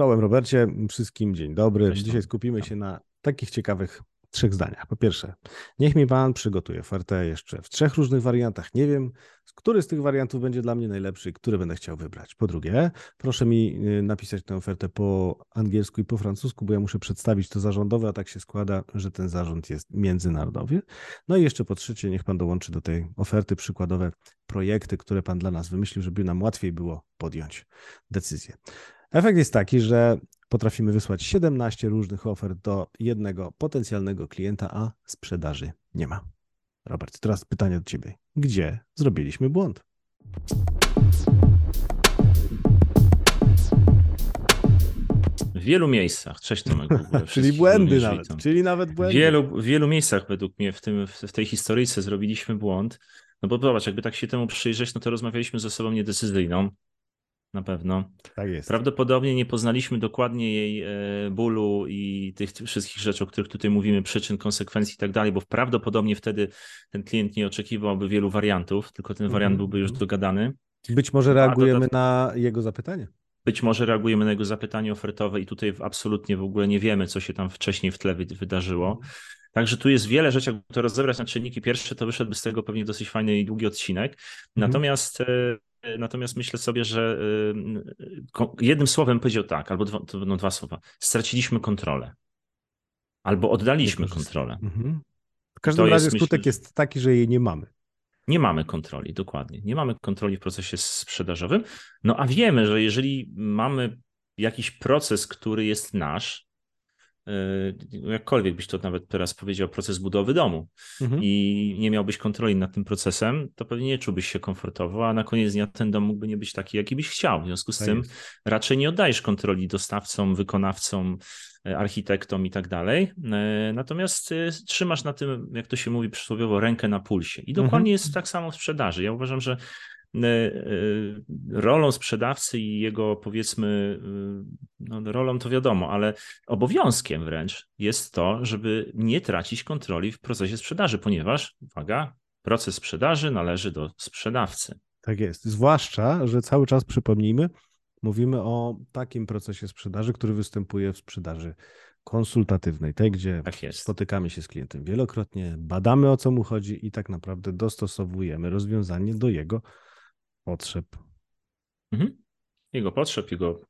Czołem Robercie, wszystkim dzień dobry. Cześć, Dzisiaj skupimy się na takich ciekawych trzech zdaniach. Po pierwsze, niech mi Pan przygotuje ofertę jeszcze w trzech różnych wariantach. Nie wiem, który z tych wariantów będzie dla mnie najlepszy i który będę chciał wybrać. Po drugie, proszę mi y, napisać tę ofertę po angielsku i po francusku, bo ja muszę przedstawić to zarządowe, a tak się składa, że ten zarząd jest międzynarodowy. No i jeszcze po trzecie, niech Pan dołączy do tej oferty przykładowe projekty, które Pan dla nas wymyślił, żeby nam łatwiej było podjąć decyzję. Efekt jest taki, że potrafimy wysłać 17 różnych ofert do jednego potencjalnego klienta, a sprzedaży nie ma. Robert, teraz pytanie do Ciebie. Gdzie zrobiliśmy błąd? W wielu miejscach, cześć Tomek w. Czyli błędy nawet, witam. czyli nawet W błędy. wielu, w wielu miejscach według mnie w, tym, w w tej historyjce zrobiliśmy błąd. No bo zobacz, jakby tak się temu przyjrzeć, no to rozmawialiśmy ze sobą niedecyzyjną. Na pewno. Tak jest. Prawdopodobnie nie poznaliśmy dokładnie jej e, bólu i tych wszystkich rzeczy, o których tutaj mówimy, przyczyn, konsekwencji i tak dalej, bo prawdopodobnie wtedy ten klient nie oczekiwałby wielu wariantów, tylko ten wariant Mhm, byłby już mhm. dogadany. Być może reagujemy na jego zapytanie. Być może reagujemy na jego zapytanie ofertowe i tutaj absolutnie w ogóle nie wiemy, co się tam wcześniej w tle wy- wydarzyło. Także tu jest wiele rzeczy, jakby to rozebrać na czynniki pierwsze, to wyszedłby z tego pewnie dosyć fajny i długi odcinek. Natomiast, e, natomiast myślę sobie, że e, jednym słowem powiedział tak, albo dwa, to będą dwa słowa. Straciliśmy kontrolę. Albo oddaliśmy kontrolę. Mhm. W każdym To jest, razie skutek myślę, jest taki, że jej nie mamy. Nie mamy kontroli, dokładnie. Nie mamy kontroli w procesie sprzedażowym. No a wiemy, że jeżeli mamy jakiś proces, który jest nasz, jakkolwiek byś to nawet teraz powiedział, proces budowy domu Mhm. i nie miałbyś kontroli nad tym procesem, to pewnie nie czułbyś się komfortowo, a na koniec dnia ten dom mógłby nie być taki, jaki byś chciał. W związku z Tak tym jest. raczej nie oddajesz kontroli dostawcom, wykonawcom, e, architektom i tak dalej. E, Natomiast e, trzymasz na tym, jak to się mówi przysłowiowo, rękę na pulsie. I dokładnie Mhm. jest tak samo w sprzedaży. Ja uważam, że e, e, rolą sprzedawcy i jego powiedzmy, e, no rolą to wiadomo, ale obowiązkiem wręcz jest to, żeby nie tracić kontroli w procesie sprzedaży, ponieważ, uwaga, proces sprzedaży należy do sprzedawcy. Tak jest. Zwłaszcza, że cały czas przypomnijmy, mówimy o takim procesie sprzedaży, który występuje w sprzedaży konsultatywnej, tej, gdzie Tak spotykamy się z klientem wielokrotnie, badamy o co mu chodzi i tak naprawdę dostosowujemy rozwiązanie do jego potrzeb. Mhm. Jego potrzeb, jego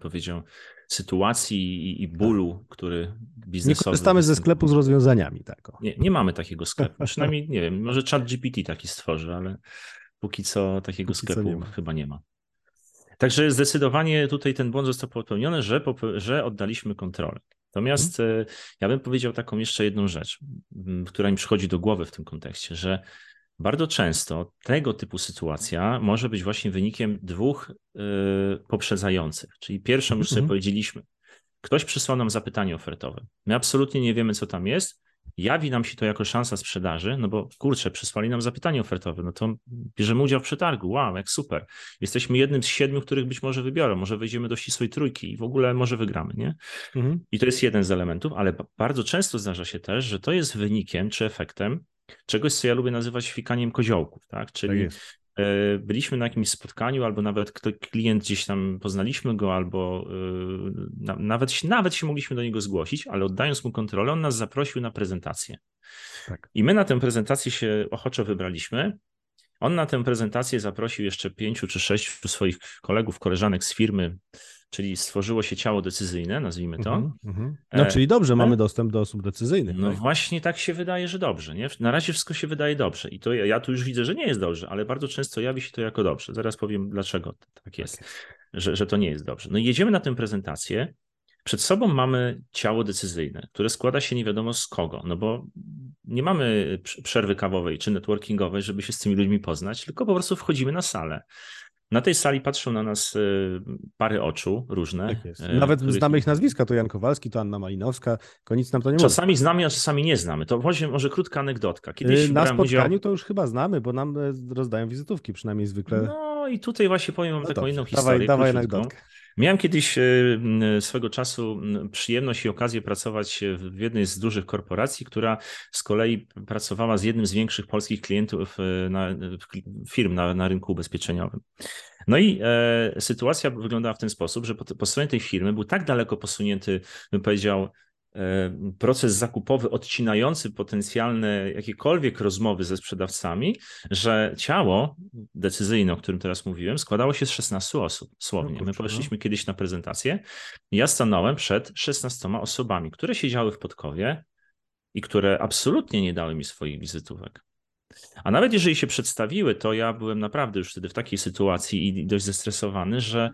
powiedział, sytuacji i, i bólu, który Nie biznesowy. korzystamy ze sklepu z rozwiązaniami. Tak. Nie, nie mamy takiego sklepu. Przynajmniej nie wiem, może chat GPT taki stworzy, ale póki co takiego Póki co sklepu nie ma. chyba nie ma. Także zdecydowanie tutaj ten błąd został popełniony, że, że oddaliśmy kontrolę. Natomiast e, ja bym powiedział taką jeszcze jedną rzecz, która mi przychodzi do głowy w tym kontekście, że bardzo często tego typu sytuacja może być właśnie wynikiem dwóch e, poprzedzających. Czyli pierwszą już sobie Mhm. powiedzieliśmy, ktoś przysłał nam zapytanie ofertowe. My absolutnie nie wiemy, co tam jest. Jawi nam się to jako szansa sprzedaży, no bo kurczę, przysłali nam zapytanie ofertowe, no to bierzemy udział w przetargu. Wow, jak super. Jesteśmy jednym z siedmiu, których być może wybiorą. Może wejdziemy do ścisłej trójki i w ogóle może wygramy, nie? Mhm. I to jest jeden z elementów, ale ba- bardzo często zdarza się też, że to jest wynikiem czy efektem czegoś, co ja lubię nazywać fikaniem koziołków, tak? Tak Czyli e, byliśmy na jakimś spotkaniu, albo nawet kto, klient gdzieś tam poznaliśmy go, albo e, na, nawet, się- nawet się mogliśmy do niego zgłosić, ale oddając mu kontrolę, on nas zaprosił na prezentację. Tak. I my na tę prezentację się ochoczo wybraliśmy. On na tę prezentację zaprosił jeszcze pięciu czy sześciu swoich kolegów, koleżanek z firmy, czyli stworzyło się ciało decyzyjne, nazwijmy to. Mhm, mhm. No, E, czyli dobrze, e? mamy dostęp do osób decyzyjnych. No tak? właśnie tak się wydaje, że dobrze. Nie? Na razie wszystko się wydaje dobrze. I to ja, ja tu już widzę, że nie jest dobrze, ale bardzo często jawi się to jako dobrze. Zaraz powiem, dlaczego tak jest, że, że to nie jest dobrze. No i jedziemy na tę prezentację. Przed sobą mamy ciało decyzyjne, które składa się nie wiadomo z kogo, no bo nie mamy prz- przerwy kawowej czy networkingowej, żeby się z tymi ludźmi poznać, tylko po prostu wchodzimy na salę. Na tej sali patrzą na nas e, pary oczu różne. Tak e, Nawet których- znamy ich nazwiska, to Jan Kowalski, to Anna Malinowska, tylko nic nam to nie mówi. Czasami znamy, a czasami nie znamy. To właśnie może krótka anegdotka. Kiedyś Y, Na brałem udział... spotkaniu to już chyba znamy, bo nam rozdają wizytówki, przynajmniej zwykle. No i tutaj właśnie powiem wam No taką dobrze, inną dawaj, historię. dawaj króciutką. anegdotkę. Miałem kiedyś e, m, swego czasu przyjemność i okazję pracować w jednej z dużych korporacji, która z kolei pracowała z jednym z większych polskich klientów e, na, firm na, na rynku ubezpieczeniowym. No i e, sytuacja wyglądała w ten sposób, że po, po stronie tej firmy był tak daleko posunięty, bym powiedział, e, proces zakupowy odcinający potencjalne jakiekolwiek rozmowy ze sprzedawcami, że ciało decyzyjne, o którym teraz mówiłem, składało się z 16 osób, słownie. My poszliśmy kiedyś na prezentację. Ja stanąłem przed 16 osobami, które siedziały w Podkowie i które absolutnie nie dały mi swoich wizytówek. A nawet jeżeli się przedstawiły, to ja byłem naprawdę już wtedy w takiej sytuacji i dość zestresowany, że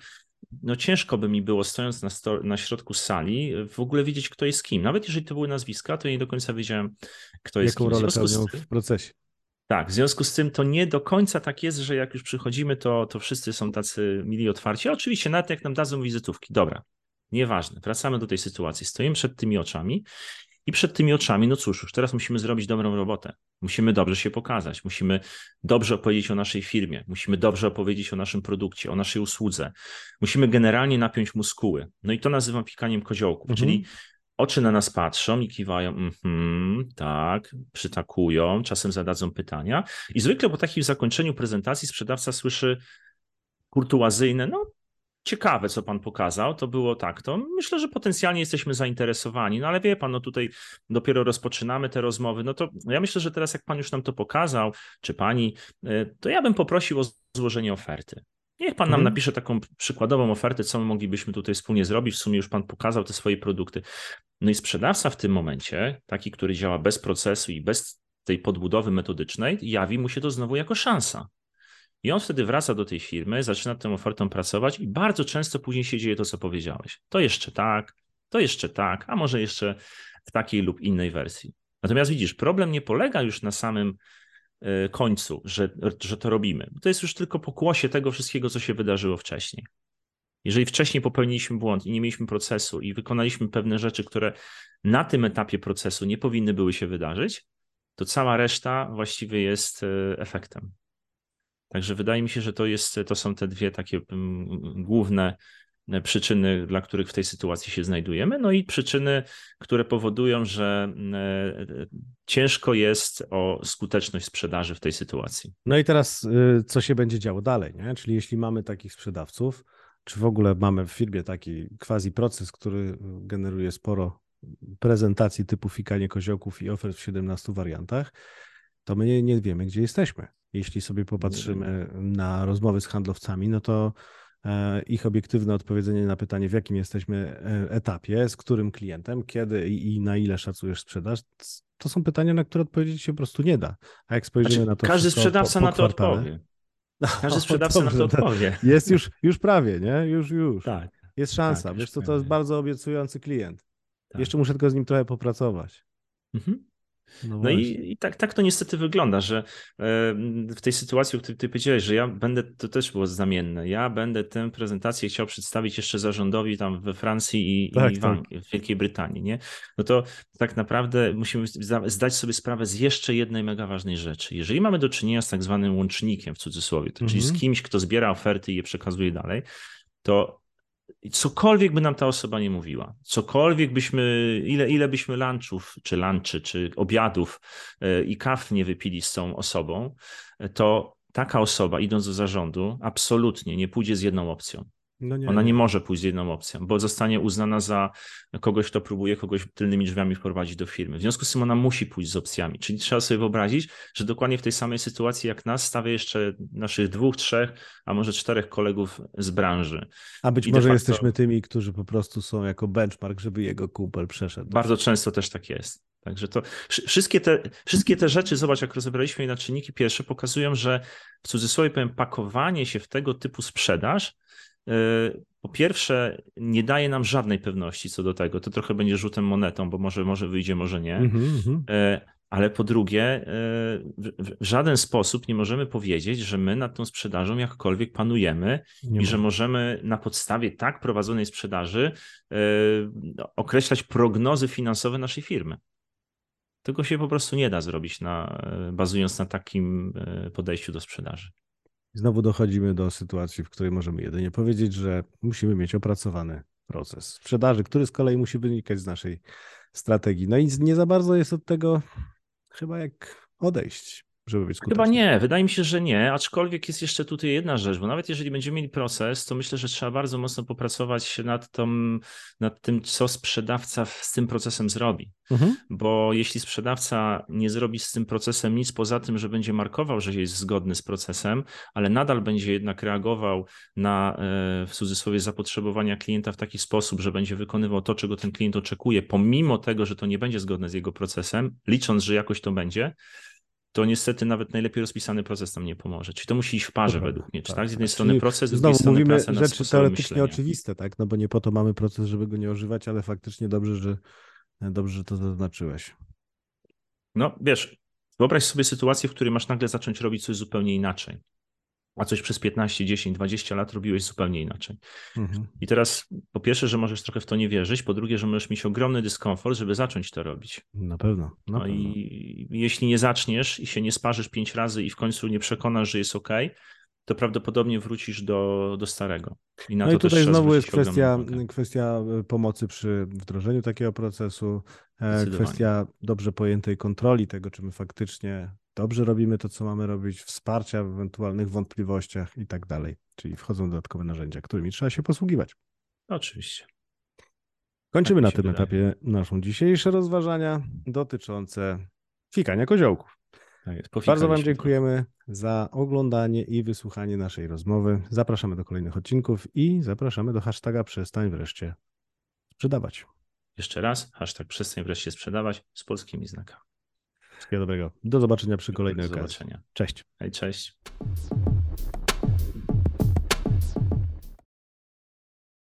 no ciężko by mi było stojąc na, sto, na środku sali w ogóle wiedzieć, kto jest kim. Nawet jeżeli to były nazwiska, to nie do końca wiedziałem, kto jest Jaką kim. rolę pełnią w procesie. Tak, w związku z tym to nie do końca tak jest, że jak już przychodzimy, to, to wszyscy są tacy mili otwarci. oczywiście nawet jak nam dadzą wizytówki, dobra, nieważne, wracamy do tej sytuacji. Stoimy przed tymi oczami i przed tymi oczami, no cóż, już teraz musimy zrobić dobrą robotę. Musimy dobrze się pokazać, musimy dobrze opowiedzieć o naszej firmie, musimy dobrze opowiedzieć o naszym produkcie, o naszej usłudze. Musimy generalnie napiąć muskuły. No i to nazywam pikaniem koziołków, mhm. czyli oczy na nas patrzą i kiwają, mm tak, przytakują, czasem zadadzą pytania. I zwykle po takim zakończeniu prezentacji sprzedawca słyszy kurtuazyjne, no ciekawe, co pan pokazał. To było tak, to myślę, że potencjalnie jesteśmy zainteresowani, no ale wie pan, no tutaj dopiero rozpoczynamy te rozmowy. No to ja myślę, że teraz, jak pan już nam to pokazał, czy pani, e, to ja bym poprosił o złożenie oferty. Niech pan nam mhm. napisze taką przykładową ofertę, co my moglibyśmy tutaj wspólnie zrobić. W sumie już pan pokazał te swoje produkty. No i sprzedawca w tym momencie, taki, który działa bez procesu i bez tej podbudowy metodycznej, jawi mu się to znowu jako szansa. I on wtedy wraca do tej firmy, zaczyna tą ofertą pracować i bardzo często później się dzieje to, co powiedziałeś. To jeszcze tak, to jeszcze tak, a może jeszcze w takiej lub innej wersji. Natomiast widzisz, problem nie polega już na samym e, końcu, że, że to robimy. To jest już tylko pokłosie tego wszystkiego, co się wydarzyło wcześniej. Jeżeli wcześniej popełniliśmy błąd i nie mieliśmy procesu i wykonaliśmy pewne rzeczy, które na tym etapie procesu nie powinny były się wydarzyć, to cała reszta właściwie jest e, efektem. Także wydaje mi się, że to, jest, to są te dwie takie mm, główne e, przyczyny, dla których w tej sytuacji się znajdujemy, no i przyczyny, które powodują, że mm, e, ciężko jest o skuteczność sprzedaży w tej sytuacji. No i teraz y, co się będzie działo dalej, nie? Czyli jeśli mamy takich sprzedawców, czy w ogóle mamy w firmie taki quasi proces, który generuje sporo prezentacji typu fikanie koziołków i ofert w 17 wariantach, to my nie, nie wiemy, gdzie jesteśmy. Jeśli sobie popatrzymy na rozmowy z handlowcami, no to e, ich obiektywne odpowiedzenie na pytanie, w jakim jesteśmy e, etapie, z którym klientem, kiedy i na ile szacujesz sprzedaż, to są pytania, na które odpowiedzieć się po prostu nie da. A jak spojrzymy znaczy, na to. Każdy sprzedawca po, po na to odpowie. Każdy sprzedawca dobrze, na to odpowie. Jest już, już prawie, nie? Już, już. Tak. Jest szansa. Tak, Wiesz co, to jest bardzo obiecujący klient. Tak. Jeszcze muszę tylko z nim trochę popracować. Mhm. No, no i, i, tak, tak to niestety wygląda, że w tej sytuacji, o której ty powiedziałeś, że ja będę, to też było znamienne, ja będę tę prezentację chciał przedstawić jeszcze zarządowi tam we Francji i, tak, i w, tak. w Wielkiej Brytanii, nie? No to tak naprawdę musimy zdać sobie sprawę z jeszcze jednej mega ważnej rzeczy. Jeżeli mamy do czynienia z tak zwanym łącznikiem w cudzysłowie, to, czyli z mhm. kimś, kto zbiera oferty i je przekazuje dalej, to cokolwiek by nam ta osoba nie mówiła, cokolwiek byśmy, ile, ile byśmy lunchów, czy lunchy, czy obiadów e, i kaw nie wypili z tą osobą, e, to taka osoba, idąc do zarządu, absolutnie nie pójdzie z jedną opcją. No nie, Ona nie, może pójść z jedną opcją, bo zostanie uznana za kogoś, kto próbuje kogoś tylnymi drzwiami wprowadzić do firmy. W związku z tym ona musi pójść z opcjami. Czyli trzeba sobie wyobrazić, że dokładnie w tej samej sytuacji jak nas stawia jeszcze naszych dwóch, trzech, a może czterech kolegów z branży. A być I może facto... jesteśmy tymi, którzy po prostu są jako benchmark, żeby jego kumpel przeszedł. Bardzo często też tak jest. Także to wszystkie te, wszystkie te rzeczy, zobacz, jak rozebraliśmy je na czynniki pierwsze, pokazują, że w cudzysłowie powiem, pakowanie się w tego typu sprzedaż po pierwsze, nie daje nam żadnej pewności co do tego. To trochę będzie rzutem monetą, bo może, może wyjdzie, może nie. Mm-hmm. Ale po drugie, e, w żaden sposób nie możemy powiedzieć, że my nad tą sprzedażą jakkolwiek panujemy nie i że możemy na podstawie tak prowadzonej sprzedaży określać prognozy finansowe naszej firmy. Tego się po prostu nie da zrobić, na, bazując na takim podejściu do sprzedaży. Znowu dochodzimy do sytuacji, w której możemy jedynie powiedzieć, że musimy mieć opracowany proces sprzedaży, który z kolei musi wynikać z naszej strategii. No i nie za bardzo jest od tego chyba jak odejść. Żeby być skutecznym? Chyba nie, wydaje mi się, że nie, aczkolwiek jest jeszcze tutaj jedna rzecz, bo nawet jeżeli będziemy mieli proces, to myślę, że trzeba bardzo mocno popracować nad, tą, nad tym, co sprzedawca z tym procesem zrobi. Mhm. Bo jeśli sprzedawca nie zrobi z tym procesem nic poza tym, że będzie markował, że jest zgodny z procesem, ale nadal będzie jednak reagował na e, w cudzysłowie zapotrzebowania klienta w taki sposób, że będzie wykonywał to, czego ten klient oczekuje, pomimo tego, że to nie będzie zgodne z jego procesem, licząc, że jakoś to będzie, to niestety nawet najlepiej rozpisany proces tam nie pomoże. Czyli to musi iść w parze Dobra, według mnie. Tak, tak, z jednej tak. strony proces, z drugiej strony mówimy rzeczy teoretycznie myślenia. oczywiste, tak? No bo nie po to mamy proces, żeby go nie używać, ale faktycznie dobrze, że dobrze, że to zaznaczyłeś. No wiesz, wyobraź sobie sytuację, w której masz nagle zacząć robić coś zupełnie inaczej a coś przez 15, 10, 20 lat robiłeś zupełnie inaczej. Mhm. I teraz po pierwsze, że możesz trochę w to nie wierzyć, po drugie, że możesz mieć ogromny dyskomfort, żeby zacząć to robić. Na pewno. Na no pewno. i jeśli nie zaczniesz i się nie sparzysz pięć razy i w końcu nie przekonasz, że jest ok, to prawdopodobnie wrócisz do, do starego. I no i tutaj znowu jest kwestia, kwestia e, pomocy przy wdrożeniu takiego procesu, e, kwestia dobrze pojętej kontroli tego, czy my faktycznie dobrze robimy to, co mamy robić, wsparcia w ewentualnych wątpliwościach i tak dalej. Czyli wchodzą dodatkowe narzędzia, którymi trzeba się posługiwać. Oczywiście. Kończymy tak na tym wydaje. etapie naszą dzisiejsze rozważania dotyczące fikania koziołków. Tak Bardzo Wam dziękujemy za oglądanie i wysłuchanie naszej rozmowy. Zapraszamy do kolejnych odcinków i zapraszamy do hashtaga przestań wreszcie sprzedawać. Jeszcze raz, hashtag przestań wreszcie sprzedawać z polskimi znakami. Wszystkiego dobrego. Do zobaczenia przy kolejnej Do okazji. zobaczenia. Cześć. Hej, cześć.